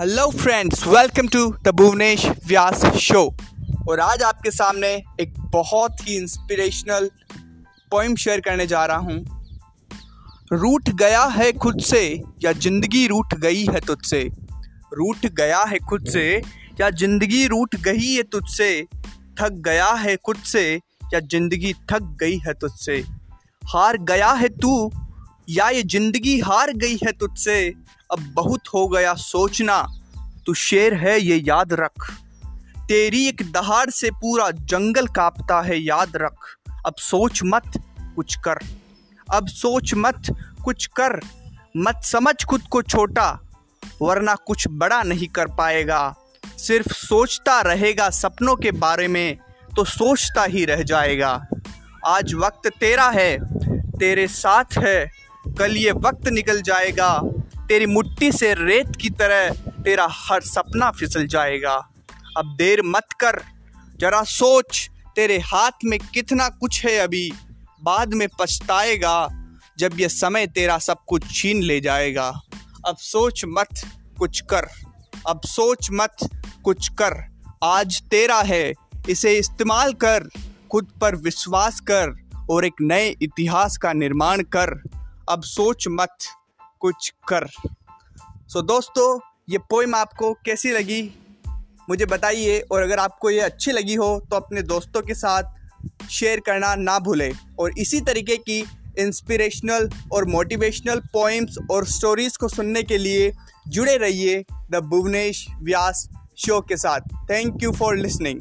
Hello friends welcome to the Bhuvnesh Vyas show और आज आपके सामने एक बहुत ही इंस्पिरेशनल पोइम शेयर करने जा रहा हूँ। रूठ गया है खुद से, या ज़िंदगी रूठ गई है तुझसे? रूठ गया है खुद से, या ज़िंदगी रूठ गई है तुझसे? थक गया है खुद से, या ज़िंदगी थक गई है तुझसे? हार गया है तू या ये ज़िंदगी हार गई है तुझसे, अब बहुत हो गया सोचना। तू शेर है, ये याद रख। तेरी एक दहाड़ से पूरा जंगल कांपता है, याद रख। अब सोच मत, कुछ कर। अब सोच मत, कुछ कर। मत समझ खुद को छोटा, वरना कुछ बड़ा नहीं कर पाएगा। सिर्फ़ सोचता रहेगा सपनों के बारे में तो सोचता ही रह जाएगा। आज वक्त तेरा है, तेरे साथ है। कल ये वक्त निकल जाएगा। तेरी मुट्ठी से रेत की तरह तेरा हर सपना फिसल जाएगा। अब देर मत कर, जरा सोच, तेरे हाथ में कितना कुछ है अभी। बाद में पछताएगा, जब ये समय तेरा सब कुछ छीन ले जाएगा। अब सोच मत कुछ कर, अब सोच मत कुछ कर। आज तेरा है, इसे इस्तेमाल कर, खुद पर विश्वास कर और एक नए इतिहास का निर्माण कर। अब सोच मत कुछ कर। सो so, दोस्तों ये पोइम आपको कैसी लगी? मुझे बताइए और अगर आपको ये अच्छी लगी हो तो अपने दोस्तों के साथ शेयर करना ना भूलें। और इसी तरीके की इंस्पिरेशनल और मोटिवेशनल पोइम्स और स्टोरीज़ को सुनने के लिए जुड़े रहिए द भुवनेश व्यास शो के साथ। Thank you for listening